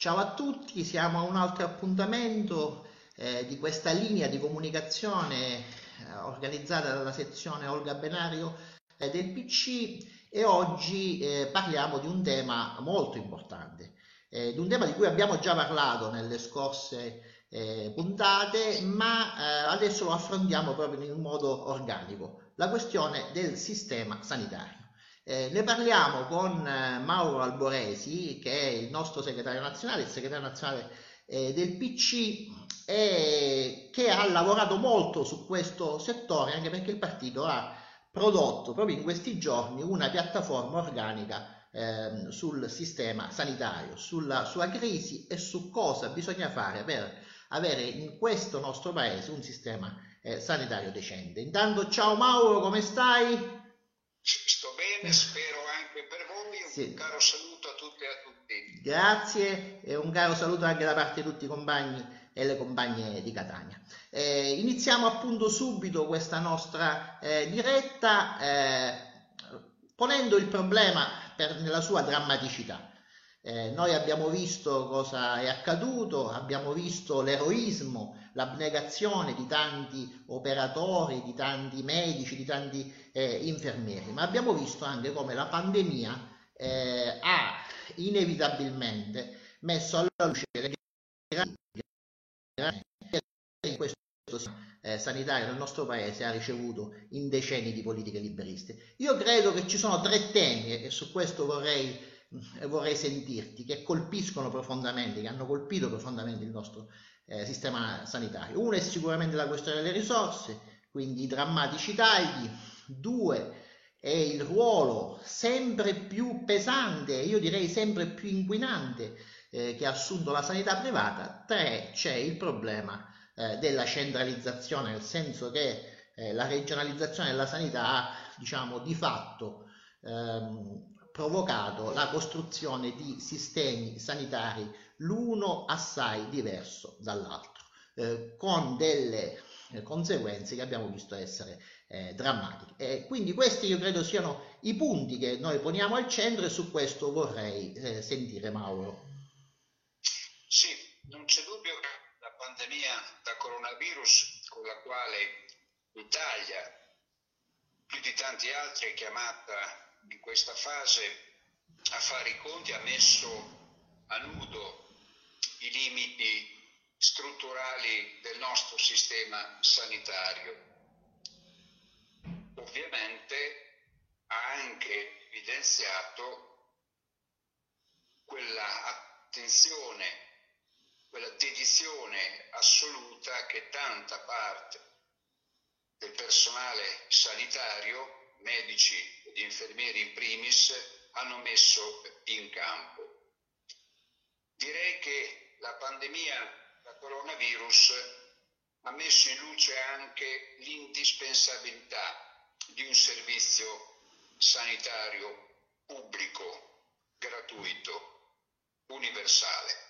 Ciao a tutti, siamo a un altro appuntamento eh, di questa linea di comunicazione eh, organizzata dalla sezione Olga Benario eh, del PC e oggi eh, parliamo di un tema molto importante, eh, di un tema di cui abbiamo già parlato nelle scorse eh, puntate, ma adesso lo affrontiamo proprio in modo organico, la questione del sistema sanitario. Eh, ne parliamo con eh, Mauro Alboresi, che è il nostro segretario nazionale, il segretario nazionale eh, del PC, e che ha lavorato molto su questo settore, anche perché il partito ha prodotto proprio in questi giorni una piattaforma organica ehm, sul sistema sanitario, sulla sua crisi e su cosa bisogna fare per avere in questo nostro paese un sistema eh, sanitario decente. Intanto ciao Mauro, come stai? Sto bene, spero anche per voi. Un sì. caro saluto a tutti e a tutti. Grazie e un caro saluto anche da parte di tutti i compagni e le compagne di Catania. Eh, iniziamo appunto subito questa nostra eh, diretta eh, ponendo il problema per, nella sua drammaticità. Eh, noi abbiamo visto cosa è accaduto, abbiamo visto l'eroismo, l'abnegazione di tanti operatori, di tanti medici, di tanti eh, infermieri, ma abbiamo visto anche come la pandemia eh, ha inevitabilmente messo alla luce le grandi in questo eh, sanitario nel nostro paese ha ricevuto in decenni di politiche liberiste. Io credo che ci sono tre temi e su questo vorrei, vorrei sentirti, che colpiscono profondamente, che hanno colpito profondamente il nostro eh, sistema sanitario. Uno è sicuramente la questione delle risorse, quindi i drammatici tagli. Due è il ruolo sempre più pesante, io direi sempre più inquinante eh, che ha assunto la sanità privata. Tre c'è il problema eh, della centralizzazione, nel senso che eh, la regionalizzazione della sanità ha, diciamo, di fatto ehm, provocato la costruzione di sistemi sanitari l'uno assai diverso dall'altro, eh, con delle eh, conseguenze che abbiamo visto essere eh, drammatiche. E quindi questi io credo siano i punti che noi poniamo al centro e su questo vorrei eh, sentire Mauro. Sì, non c'è dubbio che la pandemia da coronavirus con la quale l'Italia, più di tanti altri, è chiamata in questa fase a fare i conti, ha messo a nudo i limiti strutturali del nostro sistema sanitario. Ovviamente ha anche evidenziato quella attenzione, quella dedizione assoluta che tanta parte del personale sanitario, medici ed infermieri in primis, hanno messo in campo. Direi che la pandemia da coronavirus ha messo in luce anche l'indispensabilità di un servizio sanitario pubblico, gratuito, universale.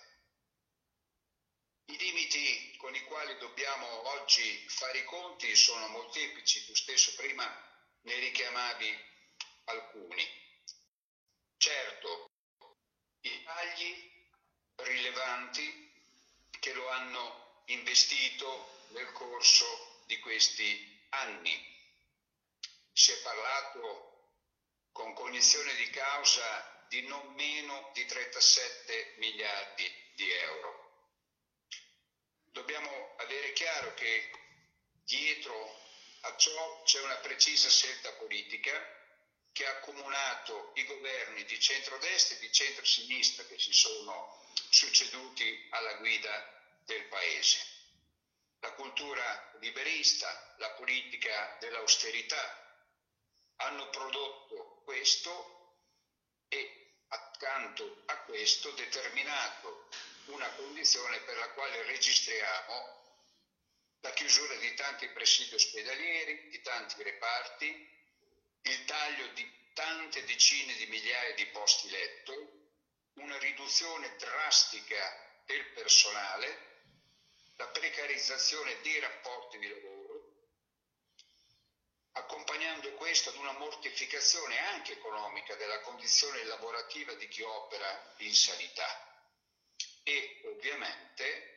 I limiti con i quali dobbiamo oggi fare i conti sono molteplici, tu stesso prima ne richiamavi alcuni. Certo, i tagli rilevanti che lo hanno investito nel corso di questi anni. Si è parlato con cognizione di causa di non meno di 37 miliardi di euro. Dobbiamo avere chiaro che dietro a ciò c'è una precisa scelta politica che ha accomunato i governi di centrodestra e di centrosinistra che si sono succeduti alla guida del Paese. La cultura liberista, la politica dell'austerità hanno prodotto questo e accanto a questo determinato una condizione per la quale registriamo la chiusura di tanti presidi ospedalieri, di tanti reparti, il taglio di tante decine di migliaia di posti letto, una riduzione drastica del personale, la precarizzazione dei rapporti di lavoro, accompagnando questo ad una mortificazione anche economica della condizione lavorativa di chi opera in sanità. ovviamente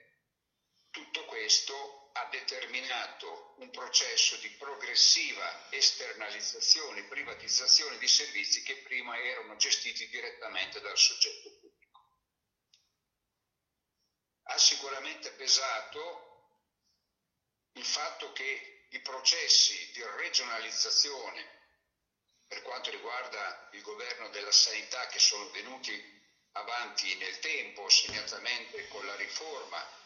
tutto questo ha determinato un processo di progressiva esternalizzazione, privatizzazione di servizi che prima erano gestiti direttamente dal soggetto pubblico. Ha sicuramente pesato il fatto che i processi di regionalizzazione per quanto riguarda il governo della sanità che sono venuti avanti nel tempo, segnatamente con la riforma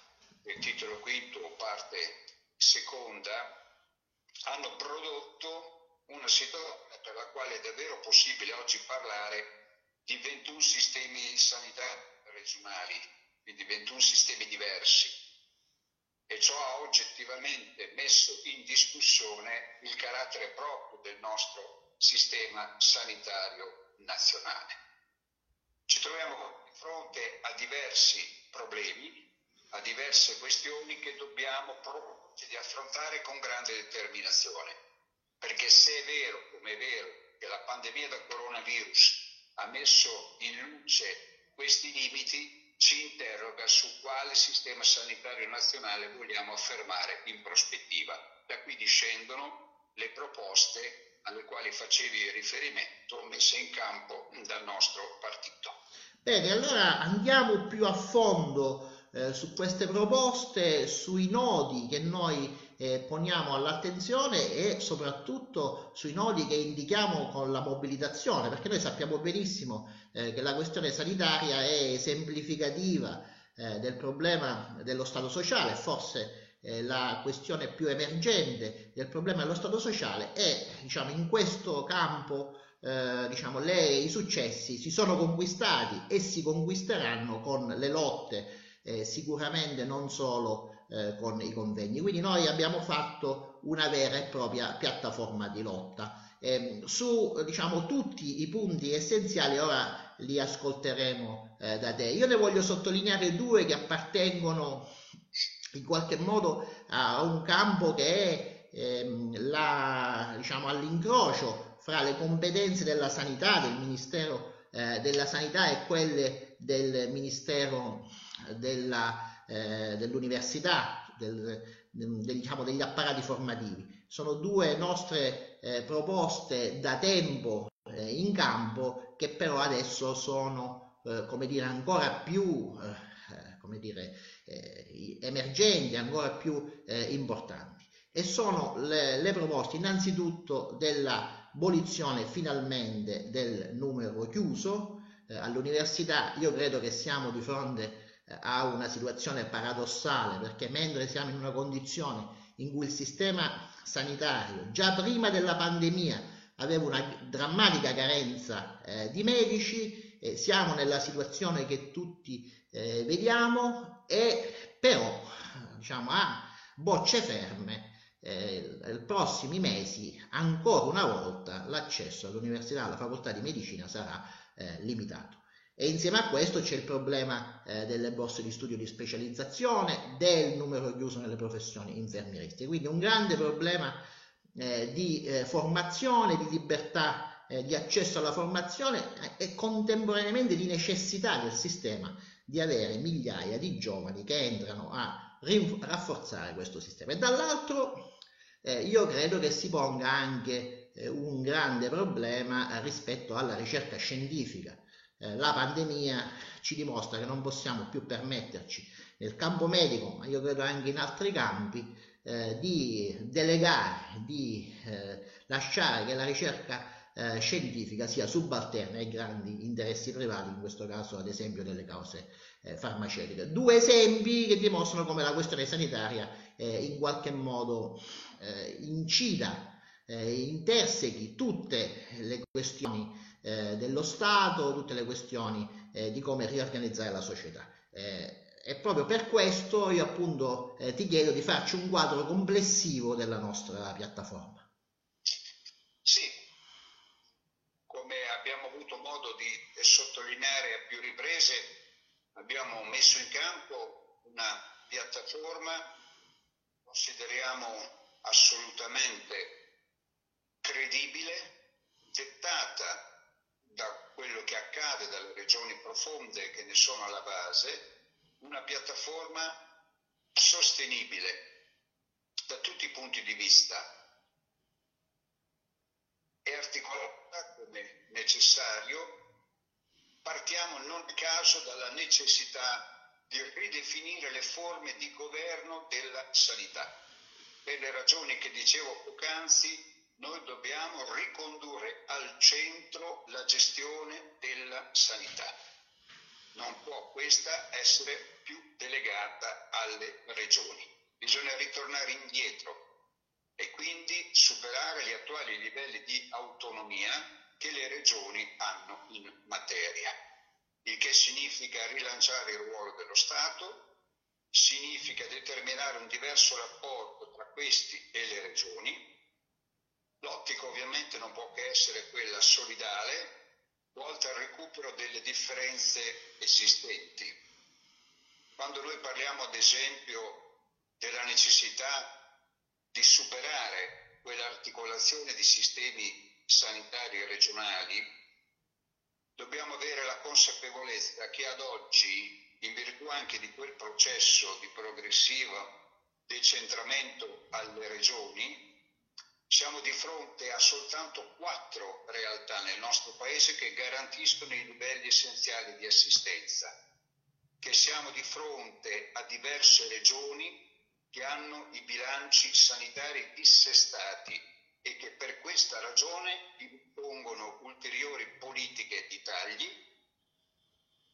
del titolo quinto parte seconda, hanno prodotto una situazione per la quale è davvero possibile oggi parlare di 21 sistemi sanitari regionali, quindi 21 sistemi diversi. E ciò ha oggettivamente messo in discussione il carattere proprio del nostro sistema sanitario nazionale. Ci troviamo di fronte a diversi problemi, a diverse questioni che dobbiamo proporci di affrontare con grande determinazione. Perché se è vero, come è vero, che la pandemia da coronavirus ha messo in luce questi limiti, ci interroga su quale sistema sanitario nazionale vogliamo affermare in prospettiva. Da qui discendono le proposte alle quali facevi riferimento messe in campo dal nostro partito. Bene, allora andiamo più a fondo eh, su queste proposte, sui nodi che noi eh, poniamo all'attenzione e soprattutto sui nodi che indichiamo con la mobilitazione, perché noi sappiamo benissimo eh, che la questione sanitaria è esemplificativa eh, del problema dello Stato sociale, forse eh, la questione più emergente del problema dello Stato sociale e diciamo, in questo campo eh, diciamo, le, i successi si sono conquistati e si conquisteranno con le lotte, eh, sicuramente non solo eh, con i convegni. Quindi noi abbiamo fatto una vera e propria piattaforma di lotta. Eh, su diciamo, tutti i punti essenziali ora li ascolteremo eh, da te. Io ne voglio sottolineare due che appartengono in qualche modo a un campo che è ehm, diciamo, all'incrocio fra le competenze della sanità, del Ministero eh, della Sanità e quelle del Ministero della, eh, dell'Università, del, del, diciamo, degli apparati formativi. Sono due nostre eh, proposte da tempo eh, in campo che però adesso sono, eh, come dire, ancora più, eh, come dire, eh, emergenti, ancora più eh, importanti. E sono le, le proposte innanzitutto dell'abolizione finalmente del numero chiuso eh, all'università. Io credo che siamo di fronte eh, a una situazione paradossale perché mentre siamo in una condizione in cui il sistema sanitario già prima della pandemia aveva una drammatica carenza eh, di medici, eh, siamo nella situazione che tutti eh, vediamo e però diciamo a bocce ferme eh, nei prossimi mesi ancora una volta l'accesso all'università, alla facoltà di medicina sarà eh, limitato. E insieme a questo c'è il problema eh, delle borse di studio di specializzazione, del numero chiuso nelle professioni infermieristiche. Quindi un grande problema eh, di eh, formazione, di libertà eh, di accesso alla formazione e contemporaneamente di necessità del sistema di avere migliaia di giovani che entrano a rafforzare questo sistema. E dall'altro eh, io credo che si ponga anche eh, un grande problema rispetto alla ricerca scientifica. Eh, la pandemia ci dimostra che non possiamo più permetterci nel campo medico, ma io credo anche in altri campi, eh, di delegare, di eh, lasciare che la ricerca eh, scientifica sia subalterna ai grandi interessi privati, in questo caso ad esempio delle cause eh, farmaceutiche. Due esempi che dimostrano come la questione sanitaria in qualche modo incida, intersechi tutte le questioni eh, dello Stato, tutte le questioni di come riorganizzare la società. E proprio per questo io appunto ti chiedo di farci un quadro complessivo della nostra piattaforma. sottolineare a più riprese, abbiamo messo in campo una piattaforma, consideriamo assolutamente credibile, dettata da quello che accade dalle regioni profonde che ne sono alla base, una piattaforma sostenibile da tutti i punti di vista e articolata come necessario, partiamo non a caso dalla necessità di ridefinire le forme di governo della sanità. Per le ragioni che dicevo poc'anzi, noi dobbiamo ricondurre della sanità. Non può questa essere più delegata alle regioni. Bisogna ritornare indietro e quindi superare gli attuali livelli di autonomia che le regioni hanno in materia, il che significa rilanciare il ruolo dello Stato, significa determinare un diverso rapporto tra questi e le regioni. L'ottica ovviamente non può che essere quella solidale, volta al recupero delle differenze esistenti. Quando noi parliamo ad esempio della necessità di superare quell'articolazione di sistemi sanitari regionali, dobbiamo avere la consapevolezza che ad oggi, in virtù anche di quel processo di progressivo decentramento alle regioni, siamo di fronte a soltanto quattro realtà nel nostro paese che garantiscono i livelli essenziali di assistenza, che siamo di fronte a diverse regioni che hanno i bilanci sanitari dissestati e che per questa ragione impongono ulteriori politiche di tagli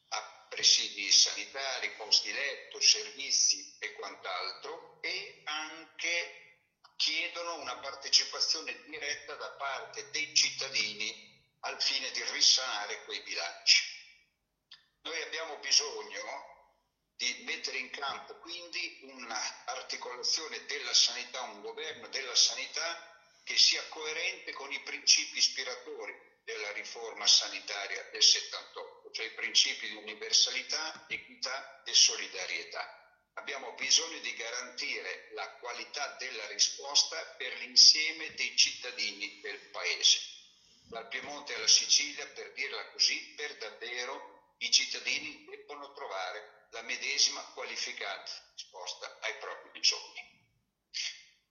a presidi sanitari, posti letto, servizi e quant'altro e anche chiedono una partecipazione diretta da parte dei cittadini al fine di risanare quei bilanci. Noi abbiamo bisogno di mettere in campo quindi un'articolazione della sanità, un governo della sanità che sia coerente con i principi ispiratori della riforma sanitaria del 78, cioè i principi di universalità, equità e solidarietà. Abbiamo bisogno di garantire la qualità della risposta per l'insieme dei cittadini del Paese, dal Piemonte alla Sicilia, per dirla così, per davvero i cittadini debbono trovare la medesima qualificata risposta ai propri bisogni.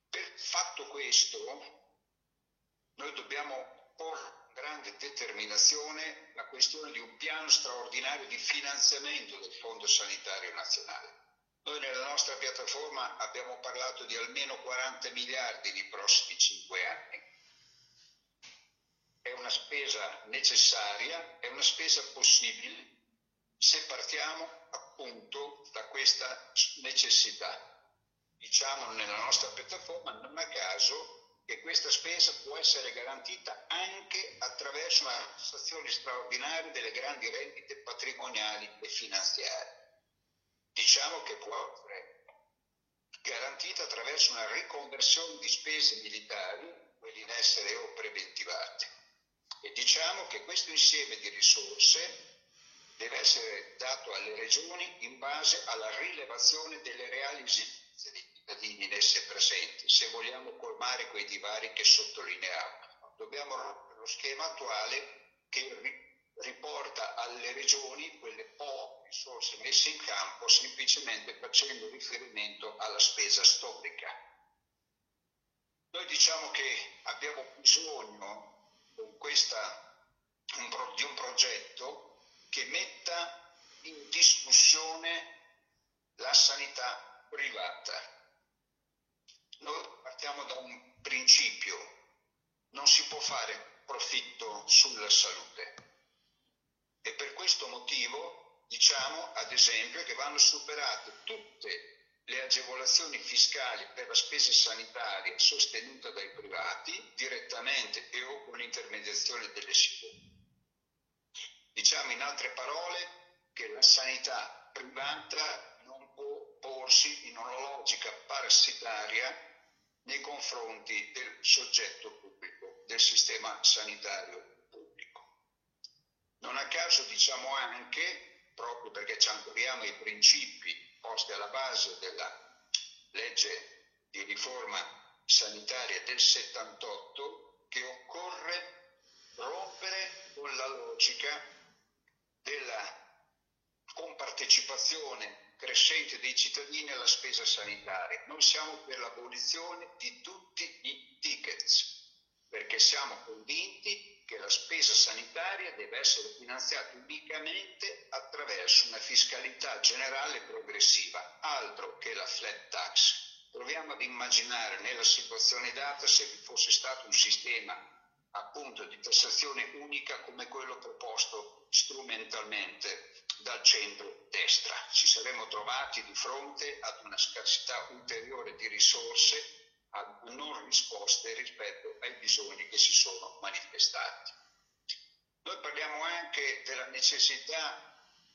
Per fatto questo, noi dobbiamo porre grande determinazione la questione di un piano straordinario di finanziamento del Fondo Sanitario Nazionale. Noi nella nostra piattaforma abbiamo parlato di almeno 40 miliardi nei prossimi 5 anni. È una spesa necessaria, è una spesa possibile se partiamo appunto da questa necessità. Diciamo nella nostra piattaforma non a caso che questa spesa può essere garantita anche attraverso una tassazione straordinaria delle grandi rendite patrimoniali e finanziarie. Diciamo che può essere garantita attraverso una riconversione di spese militari, quelle in essere o preventivate. E diciamo che questo insieme di risorse deve essere dato alle regioni in base alla rilevazione delle reali esigenze dei cittadini in esse presenti, se vogliamo colmare quei divari che sottolineavo. Dobbiamo rompere lo schema attuale che riporta alle regioni quelle poche risorse messe in campo semplicemente facendo riferimento alla spesa storica. Noi diciamo che abbiamo bisogno questa, di un progetto che metta in discussione la sanità privata. Noi partiamo da un principio, non si può fare profitto sulla salute e per questo motivo diciamo ad esempio che vanno superate tutte le agevolazioni fiscali per la spesa sanitaria sostenuta dai privati direttamente e o con l'intermediazione delle sicurezze Diciamo in altre parole che la sanità privata non può porsi in una logica parassitaria nei confronti del soggetto pubblico, del sistema sanitario. Non a caso diciamo anche, proprio perché ci ancoriamo ai principi posti alla base della legge di riforma sanitaria del 78, che occorre rompere con la logica della compartecipazione crescente dei cittadini alla spesa sanitaria. Noi siamo per l'abolizione di tutti i tickets perché siamo convinti che la spesa sanitaria deve essere finanziata unicamente attraverso una fiscalità generale progressiva, altro che la flat tax. Proviamo ad immaginare nella situazione data se vi fosse stato un sistema appunto di tassazione unica come quello proposto strumentalmente dal centro-destra. Ci saremmo trovati di fronte ad una scarsità ulteriore di risorse a non risposte rispetto ai bisogni che si sono manifestati. Noi parliamo anche della necessità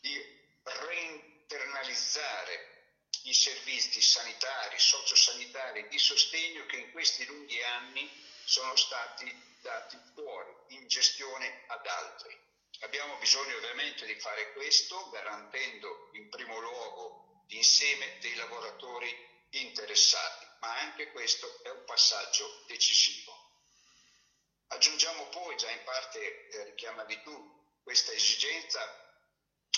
di reinternalizzare i servizi sanitari, sociosanitari di sostegno che in questi lunghi anni sono stati dati fuori in gestione ad altri. Abbiamo bisogno ovviamente di fare questo garantendo in primo luogo l'insieme dei lavoratori interessati, ma anche questo è un passaggio decisivo. Aggiungiamo poi, già in parte eh, richiamavi tu, questa esigenza,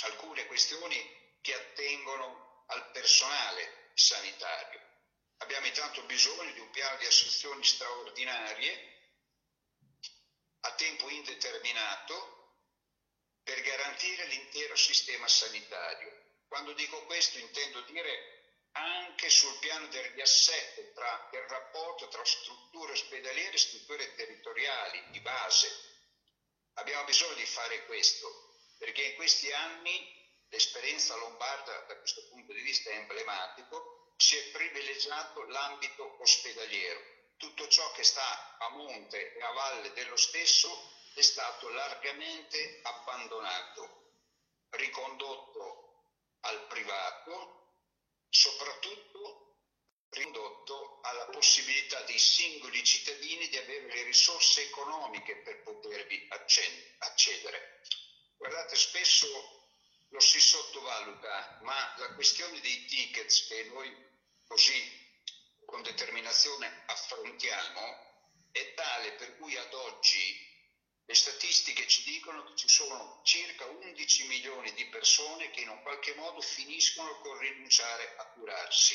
alcune questioni che attengono al personale sanitario. Abbiamo intanto bisogno di un piano di assunzioni straordinarie a tempo indeterminato per garantire l'intero sistema sanitario. Quando dico questo intendo dire anche sul piano del riassetto tra il rapporto tra strutture ospedaliere e strutture territoriali di base. Abbiamo bisogno di fare questo perché in questi anni l'esperienza lombarda da questo punto di vista è emblematico, si è privilegiato l'ambito ospedaliero. Tutto ciò che sta a monte e a valle dello stesso è stato largamente abbandonato, ricondotto al privato soprattutto ridotto alla possibilità dei singoli cittadini di avere le risorse economiche per potervi accedere. Guardate, spesso lo si sottovaluta, ma la questione dei tickets che noi così con determinazione affrontiamo è tale per cui ad oggi le statistiche ci dicono che ci sono circa 11 milioni di persone che in un qualche modo finiscono con rinunciare a curarsi,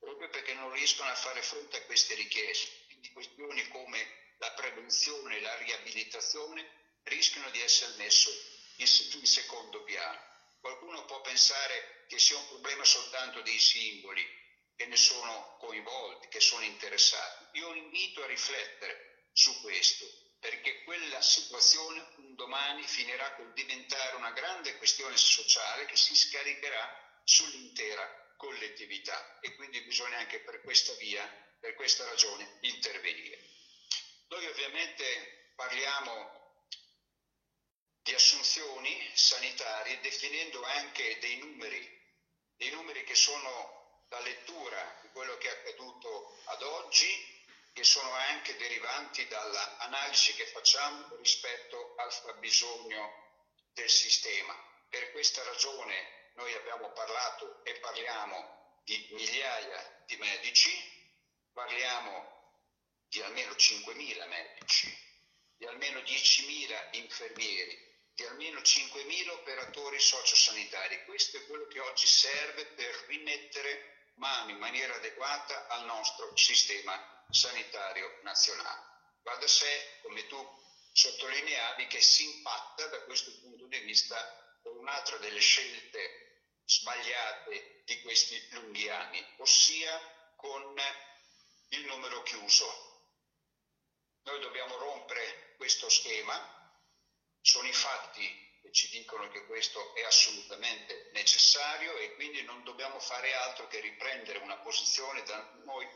proprio perché non riescono a fare fronte a queste richieste. Quindi questioni come la prevenzione e la riabilitazione rischiano di essere messe in secondo piano. Qualcuno può pensare che sia un problema soltanto dei singoli che ne sono coinvolti, che sono interessati. Io invito a riflettere su questo perché quella situazione un domani finirà col diventare una grande questione sociale che si scaricherà sull'intera collettività e quindi bisogna anche per questa via, per questa ragione, intervenire. Noi ovviamente parliamo di assunzioni sanitarie definendo anche dei numeri, dei numeri che sono la lettura di quello che è accaduto ad oggi che sono anche derivanti dall'analisi che facciamo rispetto al fabbisogno del sistema. Per questa ragione noi abbiamo parlato e parliamo di migliaia di medici, parliamo di almeno 5.000 medici, di almeno 10.000 infermieri, di almeno 5.000 operatori sociosanitari. Questo è quello che oggi serve per rimettere mano in maniera adeguata al nostro sistema sanitario nazionale. Va da sé, come tu sottolineavi, che si impatta da questo punto di vista con un'altra delle scelte sbagliate di questi lunghi anni, ossia con il numero chiuso. Noi dobbiamo rompere questo schema, sono i fatti che ci dicono che questo è assolutamente necessario e quindi non dobbiamo fare altro che riprendere una posizione da noi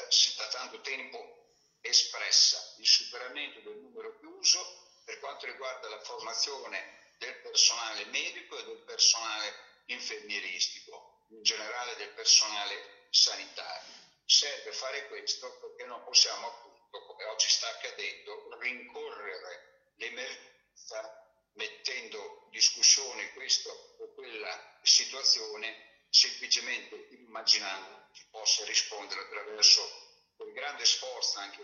da tanto tempo espressa, il superamento del numero chiuso per quanto riguarda la formazione del personale medico e del personale infermieristico, in generale del personale sanitario. Serve fare questo perché non possiamo appunto, come oggi sta accadendo, rincorrere l'emergenza mettendo in discussione questa o quella situazione semplicemente immaginando che possa rispondere attraverso quel grande sforzo, anche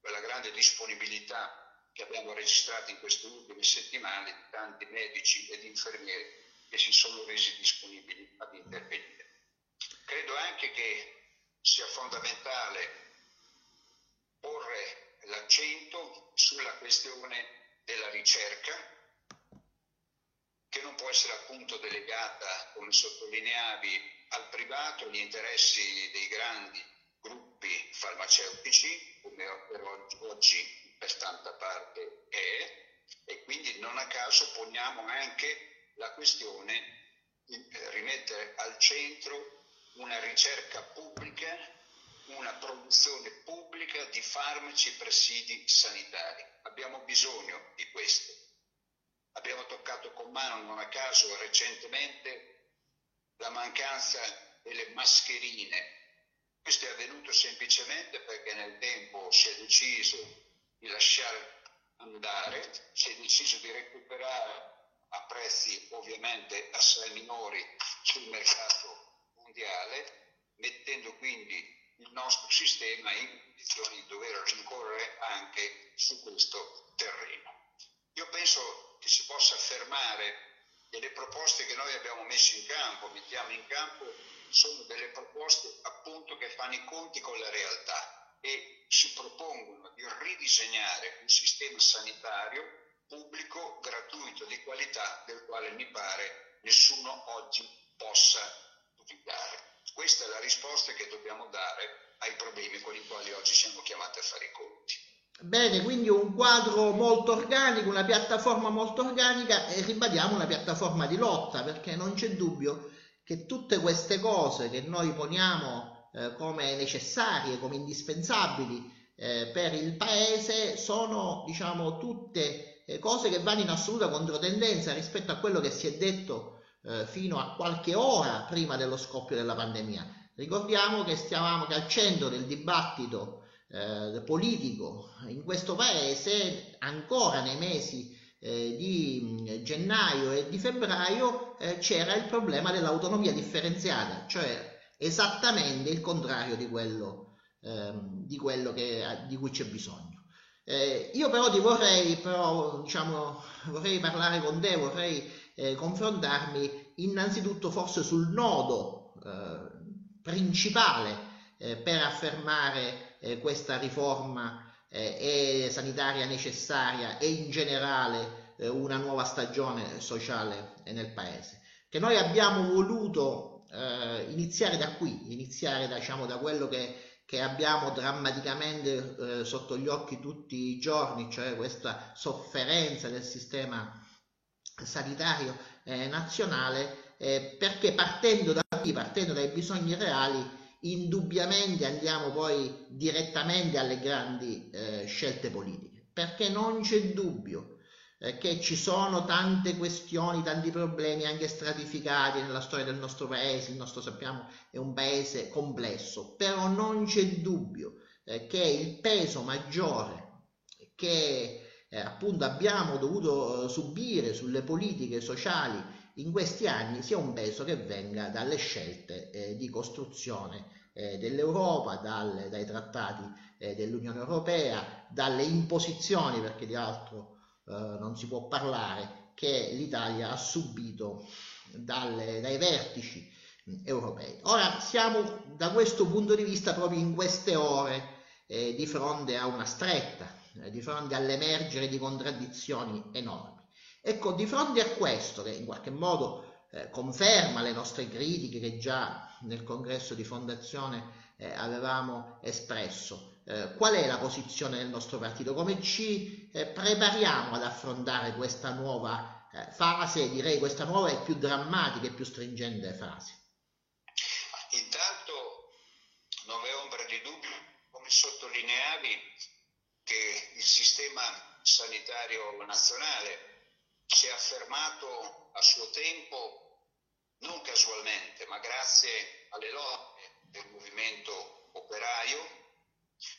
quella grande disponibilità che abbiamo registrato in queste ultime settimane di tanti medici ed infermieri che si sono resi disponibili ad intervenire. Credo anche che sia fondamentale porre l'accento sulla questione della ricerca, che non può essere appunto delegata, come sottolineavi, al privato, agli interessi dei grandi gruppi farmaceutici, come oggi per tanta parte è, e quindi non a caso poniamo anche la questione di rimettere al centro una ricerca pubblica, una produzione pubblica di farmaci e presidi sanitari. Abbiamo bisogno di questo. Abbiamo toccato con mano, non a caso, recentemente la mancanza delle mascherine. Questo è avvenuto semplicemente perché nel tempo si è deciso di lasciare andare, si è deciso di recuperare a prezzi ovviamente assai minori sul mercato mondiale, mettendo quindi il nostro sistema in condizioni di dover rincorrere anche su questo terreno. Io penso che si possa affermare che le proposte che noi abbiamo messo in campo, mettiamo in campo, sono delle proposte appunto che fanno i conti con la realtà e ci propongono di ridisegnare un sistema sanitario pubblico, gratuito, di qualità, del quale mi pare nessuno oggi possa dubitare. Questa è la risposta che dobbiamo dare ai problemi con i quali oggi siamo chiamati a fare i conti. Bene, quindi un quadro molto organico, una piattaforma molto organica e ribadiamo una piattaforma di lotta perché non c'è dubbio che tutte queste cose che noi poniamo eh, come necessarie, come indispensabili eh, per il paese sono diciamo tutte eh, cose che vanno in assoluta controtendenza rispetto a quello che si è detto eh, fino a qualche ora prima dello scoppio della pandemia. Ricordiamo che stavamo che al centro del dibattito eh, politico in questo paese ancora nei mesi eh, di gennaio e di febbraio eh, c'era il problema dell'autonomia differenziata, cioè esattamente il contrario di quello, ehm, di, quello che, di cui c'è bisogno. Eh, io però ti vorrei, però, diciamo, vorrei parlare con te, vorrei eh, confrontarmi innanzitutto forse sul nodo eh, principale eh, per affermare eh, questa riforma eh, sanitaria necessaria e in generale una nuova stagione sociale nel Paese, che noi abbiamo voluto eh, iniziare da qui, iniziare diciamo, da quello che, che abbiamo drammaticamente eh, sotto gli occhi tutti i giorni, cioè questa sofferenza del sistema sanitario eh, nazionale, eh, perché partendo da qui, partendo dai bisogni reali, indubbiamente andiamo poi direttamente alle grandi eh, scelte politiche, perché non c'è dubbio eh, che ci sono tante questioni, tanti problemi anche stratificati nella storia del nostro paese, il nostro sappiamo è un paese complesso, però non c'è dubbio eh, che il peso maggiore che eh, appunto abbiamo dovuto eh, subire sulle politiche sociali in questi anni sia un peso che venga dalle scelte eh, di costruzione eh, dell'Europa, dalle, dai trattati dell'Unione Europea, dalle imposizioni, perché di altro eh, non si può parlare, che l'Italia ha subito dalle, dai vertici europei. Ora siamo da questo punto di vista proprio in queste ore eh, di fronte a una stretta, eh, di fronte all'emergere di contraddizioni enormi. Ecco, di fronte a questo, che in qualche modo eh, conferma le nostre critiche che già nel congresso di fondazione eh, avevamo espresso. Eh, qual è la posizione del nostro partito? Come ci eh, prepariamo ad affrontare questa nuova eh, fase, direi questa nuova e più drammatica e più stringente fase? Intanto non v'è ombra di dubbio, come sottolineavi, che il sistema sanitario nazionale si è affermato a suo tempo non casualmente, ma grazie alle lotte del movimento operaio,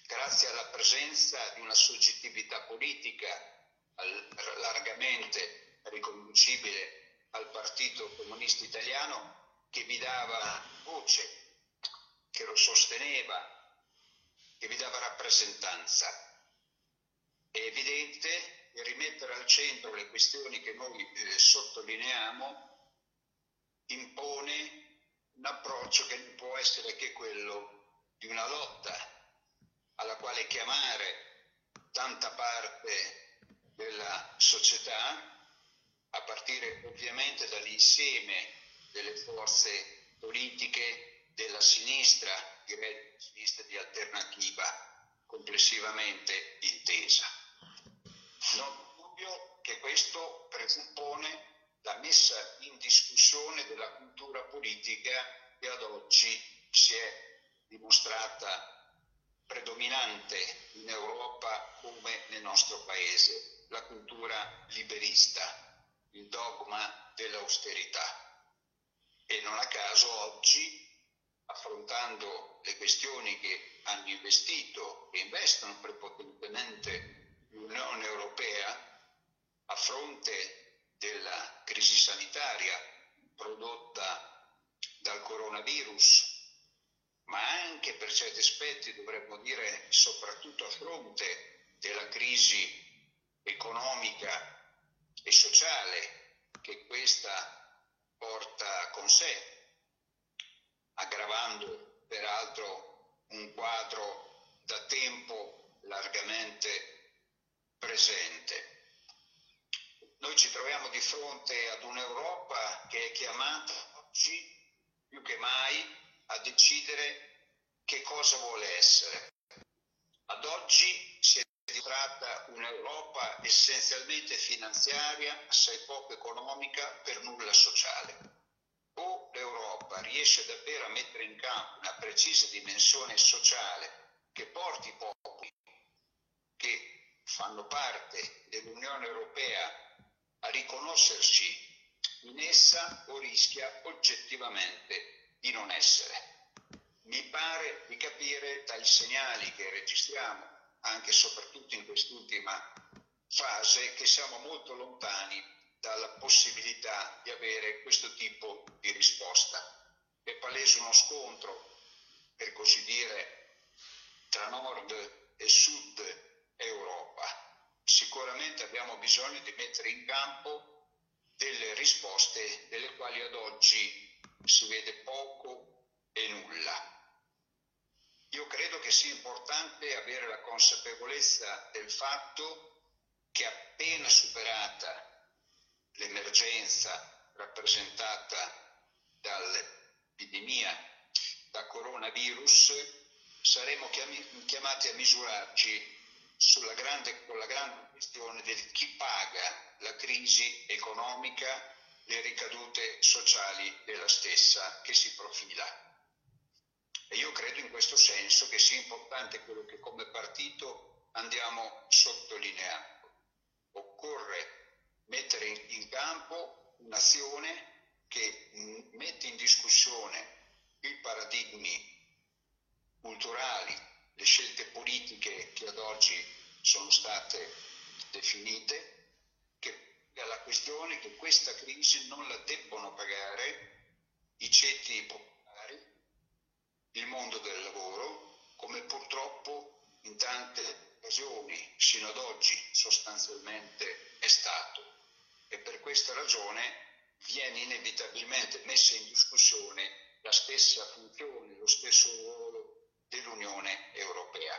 grazie alla presenza di una soggettività politica largamente riconducibile al Partito Comunista Italiano che vi dava voce, che lo sosteneva, che vi dava rappresentanza. È evidente rimettere al centro le questioni che noi eh, sottolineiamo impone un approccio che non può essere che quello di una lotta alla quale chiamare tanta parte della società, a partire ovviamente dall'insieme delle forze politiche della sinistra, direi sinistra di alternativa complessivamente intesa. Non ho dubbio che questo presuppone la messa in discussione della cultura politica che ad oggi si è dimostrata predominante in Europa come nel nostro paese, la cultura liberista, il dogma dell'austerità. E non a caso oggi, affrontando le questioni che hanno investito e investono prepotentemente l'Unione Europea, a fronte della crisi sanitaria prodotta dal coronavirus, ma anche per certi aspetti, dovremmo dire, soprattutto a fronte della crisi economica e sociale che questa porta con sé, aggravando peraltro un quadro da tempo largamente presente. Noi ci troviamo di fronte ad un'Europa che è chiamata oggi più che mai a decidere che cosa vuole essere. Ad oggi si è dimostrata un'Europa essenzialmente finanziaria, assai poco economica, per nulla sociale. O l'Europa riesce davvero a mettere in campo una precisa dimensione sociale che porti i popoli che fanno parte dell'Unione Europea a riconoscersi in essa o rischia oggettivamente di non essere. Mi pare di capire dai segnali che registriamo, anche e soprattutto in quest'ultima fase, che siamo molto lontani dalla possibilità di avere questo tipo di risposta. È palese uno scontro, per così dire, tra nord e sud sicuramente abbiamo bisogno di mettere in campo delle risposte delle quali ad oggi si vede poco e nulla. Io credo che sia importante avere la consapevolezza del fatto che appena superata l'emergenza rappresentata dall'epidemia da coronavirus, saremo chiamati a misurarci grande, con la grande questione del chi paga la crisi economica, le ricadute sociali della stessa che si profila. E io credo in questo senso che sia importante quello che come partito andiamo sottolineando. Occorre mettere in campo un'azione che mette in discussione i paradigmi culturali, le scelte politiche che ad oggi sono state definite, che la questione che questa crisi non la debbono pagare i ceti popolari, il mondo del lavoro, come purtroppo in tante occasioni sino ad oggi sostanzialmente è stato. E per questa ragione viene inevitabilmente messa in discussione la stessa funzione, lo stesso ruolo dell'Unione Europea.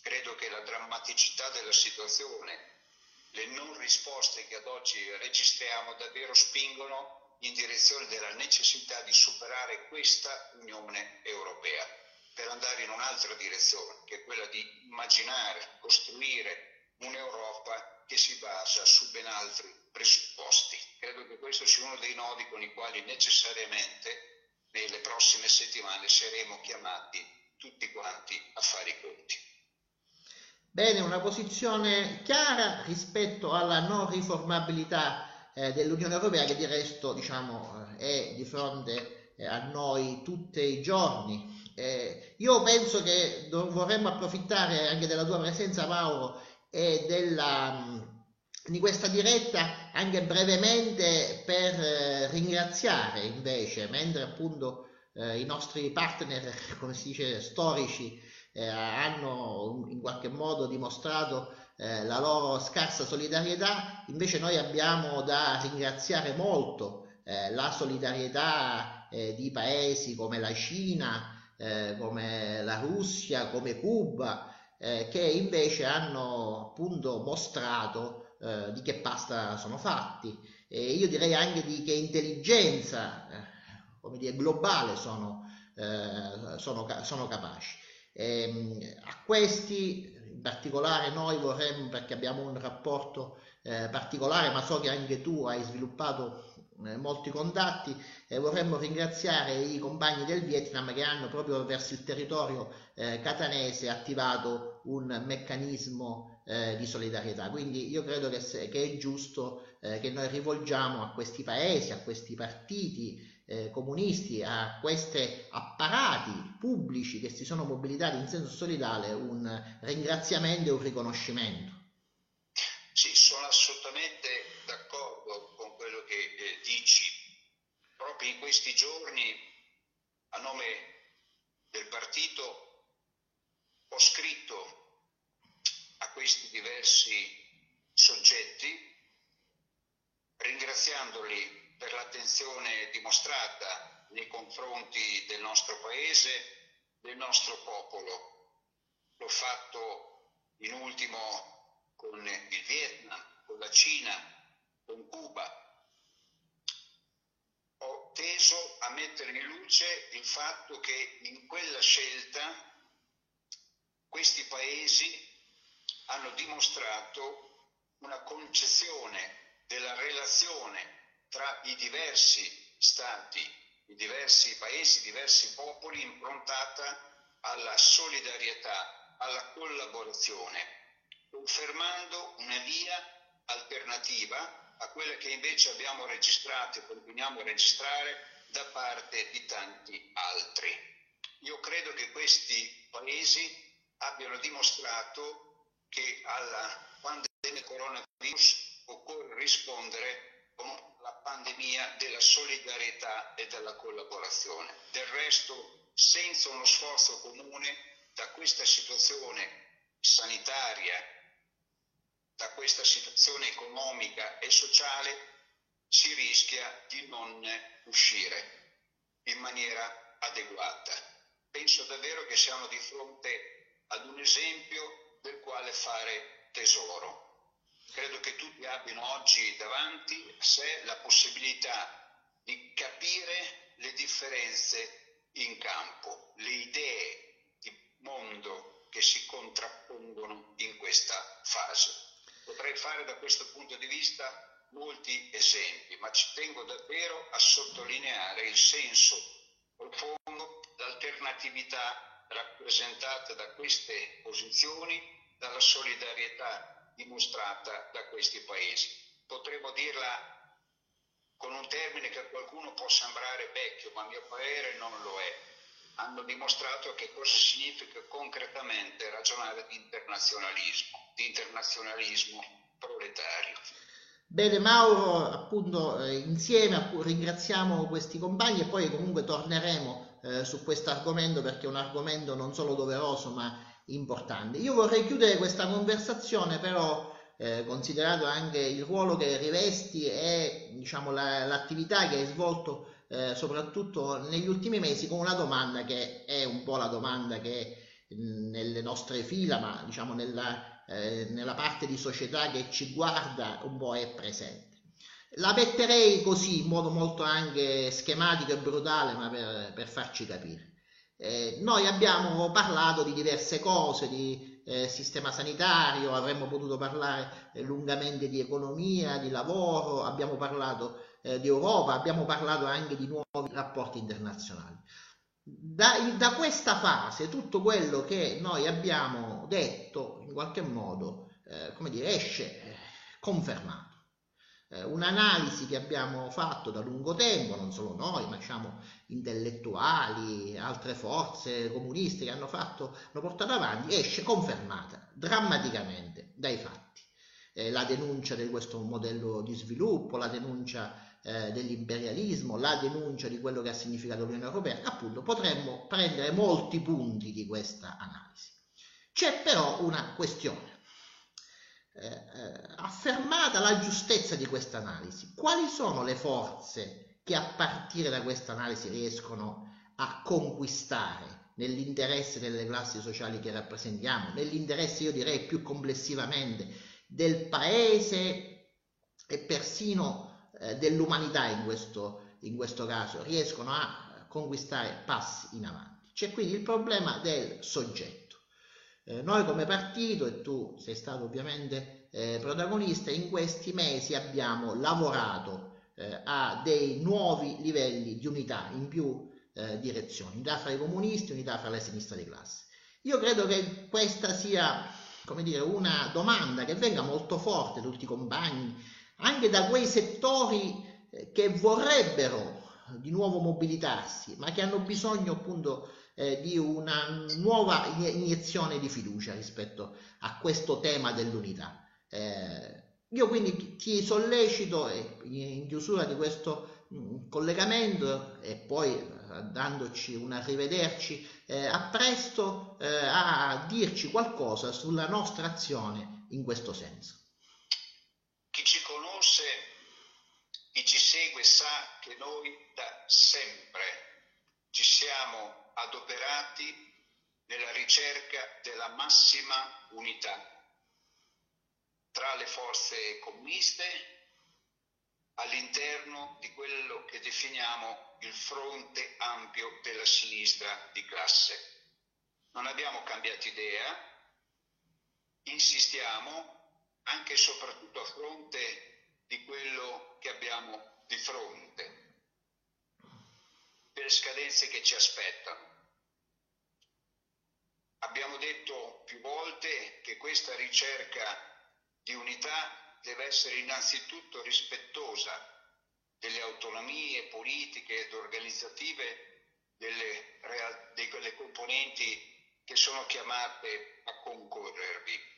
Credo che la drammaticità della situazione, le non risposte che ad oggi registriamo davvero spingono in direzione della necessità di superare questa Unione Europea per andare in un'altra direzione, che è quella di immaginare, costruire un'Europa che si basa su ben altri presupposti. Credo che questo sia uno dei nodi con i quali necessariamente nelle prossime settimane saremo chiamati tutti quanti a fare i conti. Bene, una posizione chiara rispetto alla non riformabilità eh, dell'Unione Europea che di resto diciamo, eh, è di fronte eh, a noi tutti i giorni. Eh, io penso che vorremmo approfittare anche della tua presenza Mauro e della, di questa diretta anche brevemente per eh, ringraziare invece, mentre appunto eh, i nostri partner, come si dice, storici, eh, hanno in qualche modo dimostrato eh, la loro scarsa solidarietà, invece noi abbiamo da ringraziare molto eh, la solidarietà eh, di paesi come la Cina, eh, come la Russia, come Cuba, che invece hanno appunto mostrato di che pasta sono fatti. E io direi anche di che intelligenza come dire, globale sono, sono, sono capaci. E, ehm, a questi in particolare noi vorremmo, perché abbiamo un rapporto eh, particolare, ma so che anche tu hai sviluppato eh, molti contatti, eh, vorremmo ringraziare i compagni del Vietnam che hanno proprio verso il territorio eh, catanese attivato un meccanismo eh, di solidarietà. Quindi io credo che, se, che è giusto eh, che noi rivolgiamo a questi paesi, a questi partiti, eh, comunisti, a questi apparati pubblici che si sono mobilitati in senso solidale un ringraziamento e un riconoscimento. Sì, sono assolutamente d'accordo con quello che eh, dici. Proprio in questi giorni, a nome del partito, ho scritto a questi diversi soggetti ringraziandoli per l'attenzione dimostrata nei confronti del nostro paese, del nostro popolo. L'ho fatto in ultimo con il Vietnam, con la Cina, con Cuba. Ho teso a mettere in luce il fatto che in quella scelta questi paesi hanno dimostrato una concezione della relazione tra i diversi stati, i diversi paesi, i diversi popoli improntata alla solidarietà, alla collaborazione, confermando una via alternativa a quella che invece abbiamo registrato e continuiamo a registrare da parte di tanti altri. Io credo che questi paesi abbiano dimostrato che alla pandemia del coronavirus occorre rispondere con pandemia della solidarietà e della collaborazione. Del resto, senza uno sforzo comune da questa situazione sanitaria, da questa situazione economica e sociale, si rischia di non uscire in maniera adeguata. Penso davvero che siamo di fronte ad un esempio del quale fare tesoro. Credo che tutti abbiano oggi davanti a sé la possibilità di capire le differenze in campo, le idee di mondo che si contrappongono in questa fase. Potrei fare da questo punto di vista molti esempi, ma ci tengo davvero a sottolineare il senso profondo, l'alternatività rappresentata da queste posizioni, dalla solidarietà dimostrata da questi paesi. Potremmo dirla con un termine che a qualcuno può sembrare vecchio, ma a mio parere non lo è. Hanno dimostrato che cosa significa concretamente ragionare di internazionalismo, di internazionalismo proletario. Bene Mauro, appunto eh, insieme ringraziamo questi compagni e poi comunque torneremo eh, su questo argomento perché è un argomento non solo doveroso ma importante. Io vorrei chiudere questa conversazione però eh, considerato anche il ruolo che rivesti e diciamo, la, l'attività che hai svolto eh, soprattutto negli ultimi mesi con una domanda che è un po' la domanda che nelle nostre fila, ma diciamo nella, eh, nella parte di società che ci guarda un po' è presente. La metterei così in modo molto anche schematico e brutale, ma per, per farci capire. Eh, noi abbiamo parlato di diverse cose, di eh, sistema sanitario, avremmo potuto parlare eh, lungamente di economia, di lavoro, abbiamo parlato eh, di Europa, abbiamo parlato anche di nuovi rapporti internazionali. Da, da, questa fase tutto quello che noi abbiamo detto in qualche modo, eh, come dire, esce confermato eh, un'analisi che abbiamo fatto da lungo tempo, non solo noi, ma diciamo intellettuali, altre forze comuniste che hanno fatto, hanno portato avanti, esce confermata drammaticamente dai fatti. Eh, la denuncia di questo modello di sviluppo, la denuncia eh, dell'imperialismo, la denuncia di quello che ha significato l'Unione Europea, appunto potremmo prendere molti punti di questa analisi. C'è però una questione affermata la giustezza di questa analisi, quali sono le forze che a partire da questa analisi riescono a conquistare nell'interesse delle classi sociali che rappresentiamo, nell'interesse io direi più complessivamente del paese e persino eh, dell'umanità in questo, in questo caso, riescono a conquistare passi in avanti. C'è quindi il problema del soggetto. Eh, noi come partito, e tu sei stato ovviamente eh, protagonista, in questi mesi abbiamo lavorato eh, a dei nuovi livelli di unità in più eh, direzioni, unità fra i comunisti, unità fra la sinistra di classe. Io credo che questa sia, come dire, una domanda che venga molto forte da tutti i compagni, anche da quei settori eh, che vorrebbero di nuovo mobilitarsi, ma che hanno bisogno appunto eh, di una nuova iniezione di fiducia rispetto a questo tema dell'unità. Eh, io quindi ti sollecito in chiusura di questo mm, collegamento e poi eh, dandoci un arrivederci eh, a presto eh, a dirci qualcosa sulla nostra azione in questo senso. Chi ci conosce, chi ci segue sa che noi da sempre ci siamo adoperati nella ricerca della massima unità tra le forze comuniste all'interno di quello che definiamo il fronte ampio della sinistra di classe. Non abbiamo cambiato idea, insistiamo anche e soprattutto a fronte di quello che abbiamo di fronte, per scadenze che ci aspettano. Abbiamo detto più volte che questa ricerca di unità deve essere innanzitutto rispettosa delle autonomie politiche ed organizzative delle, real- delle componenti che sono chiamate a concorrervi.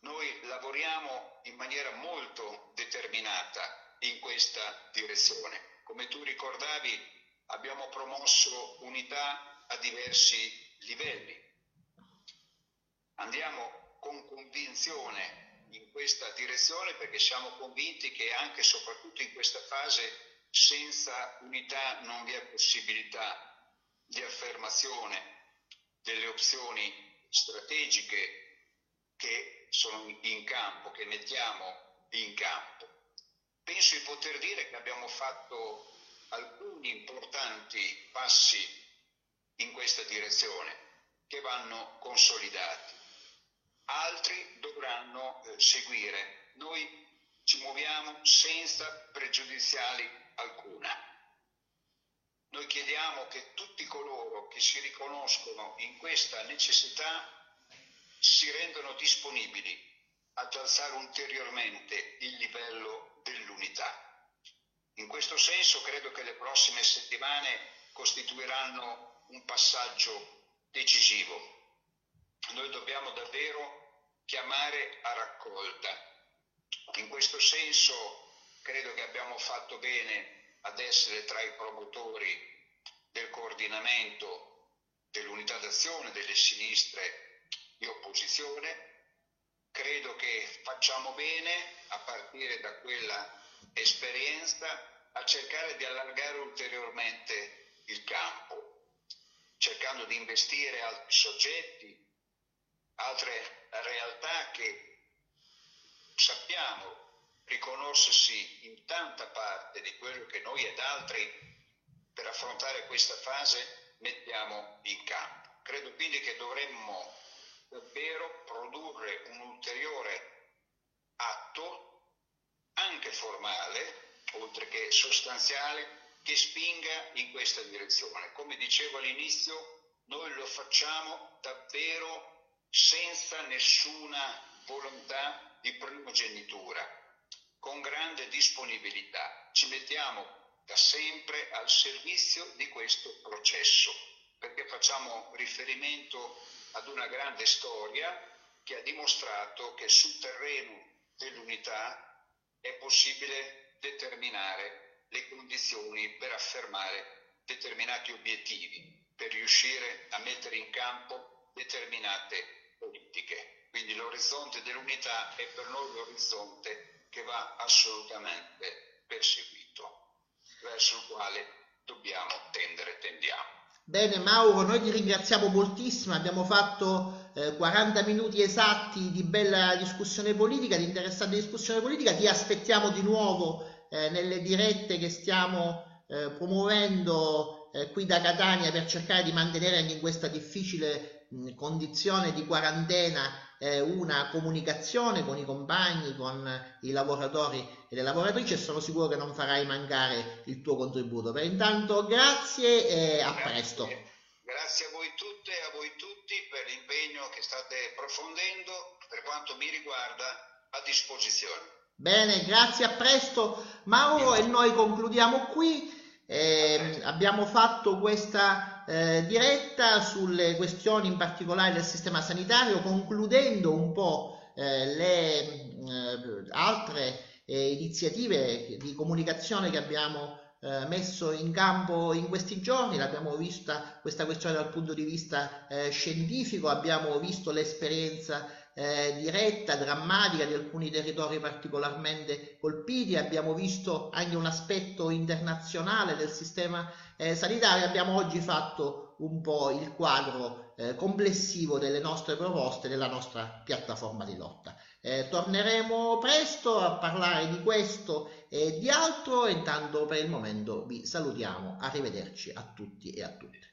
Noi lavoriamo in maniera molto determinata in questa direzione. Come tu ricordavi, abbiamo promosso unità a diversi livelli. Andiamo con convinzione in questa direzione perché siamo convinti che anche e soprattutto in questa fase senza unità non vi è possibilità di affermazione delle opzioni strategiche che sono in campo, che mettiamo in campo. Penso di poter dire che abbiamo fatto alcuni importanti passi in questa direzione che vanno consolidati altri dovranno eh, seguire. Noi ci muoviamo senza pregiudiziali alcuna. Noi chiediamo che tutti coloro che si riconoscono in questa necessità si rendano disponibili ad alzare ulteriormente il livello dell'unità. In questo senso credo che le prossime settimane costituiranno un passaggio decisivo noi dobbiamo davvero chiamare a raccolta. In questo senso credo che abbiamo fatto bene ad essere tra i promotori del coordinamento dell'unità d'azione delle sinistre di opposizione. Credo che facciamo bene, a partire da quella esperienza, a cercare di allargare ulteriormente il campo, cercando di investire altri soggetti, altre realtà che sappiamo riconoscersi in tanta parte di quello che noi ed altri per affrontare questa fase mettiamo in campo. Credo quindi che dovremmo davvero produrre un ulteriore atto, anche formale, oltre che sostanziale, che spinga in questa direzione. Come dicevo all'inizio, noi lo facciamo davvero senza nessuna volontà di primogenitura, con grande disponibilità. Ci mettiamo da sempre al servizio di questo processo, perché facciamo riferimento ad una grande storia che ha dimostrato che sul terreno dell'unità è possibile determinare le condizioni per affermare determinati obiettivi, per riuscire a mettere in campo determinate politiche. Quindi l'orizzonte dell'unità è per noi l'orizzonte che va assolutamente perseguito. verso il quale dobbiamo tendere, tendiamo. Bene Mauro, noi ti ringraziamo moltissimo, abbiamo fatto eh, 40 minuti esatti di bella discussione politica, di interessante discussione politica, ti aspettiamo di nuovo eh, nelle dirette che stiamo eh, promuovendo eh, qui da Catania per cercare di mantenere anche in questa difficile mh, condizione di quarantena eh, una comunicazione con i compagni, con i lavoratori e le lavoratrici e sono sicuro che non farai mancare il tuo contributo. Per intanto grazie e a grazie. presto. Grazie a voi tutte e a voi tutti per l'impegno che state approfondendo, per quanto mi riguarda, a disposizione. Bene, grazie, a presto Mauro e noi concludiamo qui. Eh, abbiamo fatto questa eh, diretta sulle questioni in particolare del sistema sanitario, concludendo un po' eh, le eh, altre eh, iniziative di comunicazione che abbiamo eh, messo in campo in questi giorni, l'abbiamo vista questa questione dal punto di vista scientifico, abbiamo visto l'esperienza eh, diretta, drammatica di alcuni territori particolarmente colpiti, abbiamo visto anche un aspetto internazionale del sistema eh, sanitario, abbiamo oggi fatto un po' il quadro eh, complessivo delle nostre proposte, della nostra piattaforma di lotta. Eh, torneremo presto a parlare di questo e di altro, intanto per il momento vi salutiamo, arrivederci a tutti e a tutte.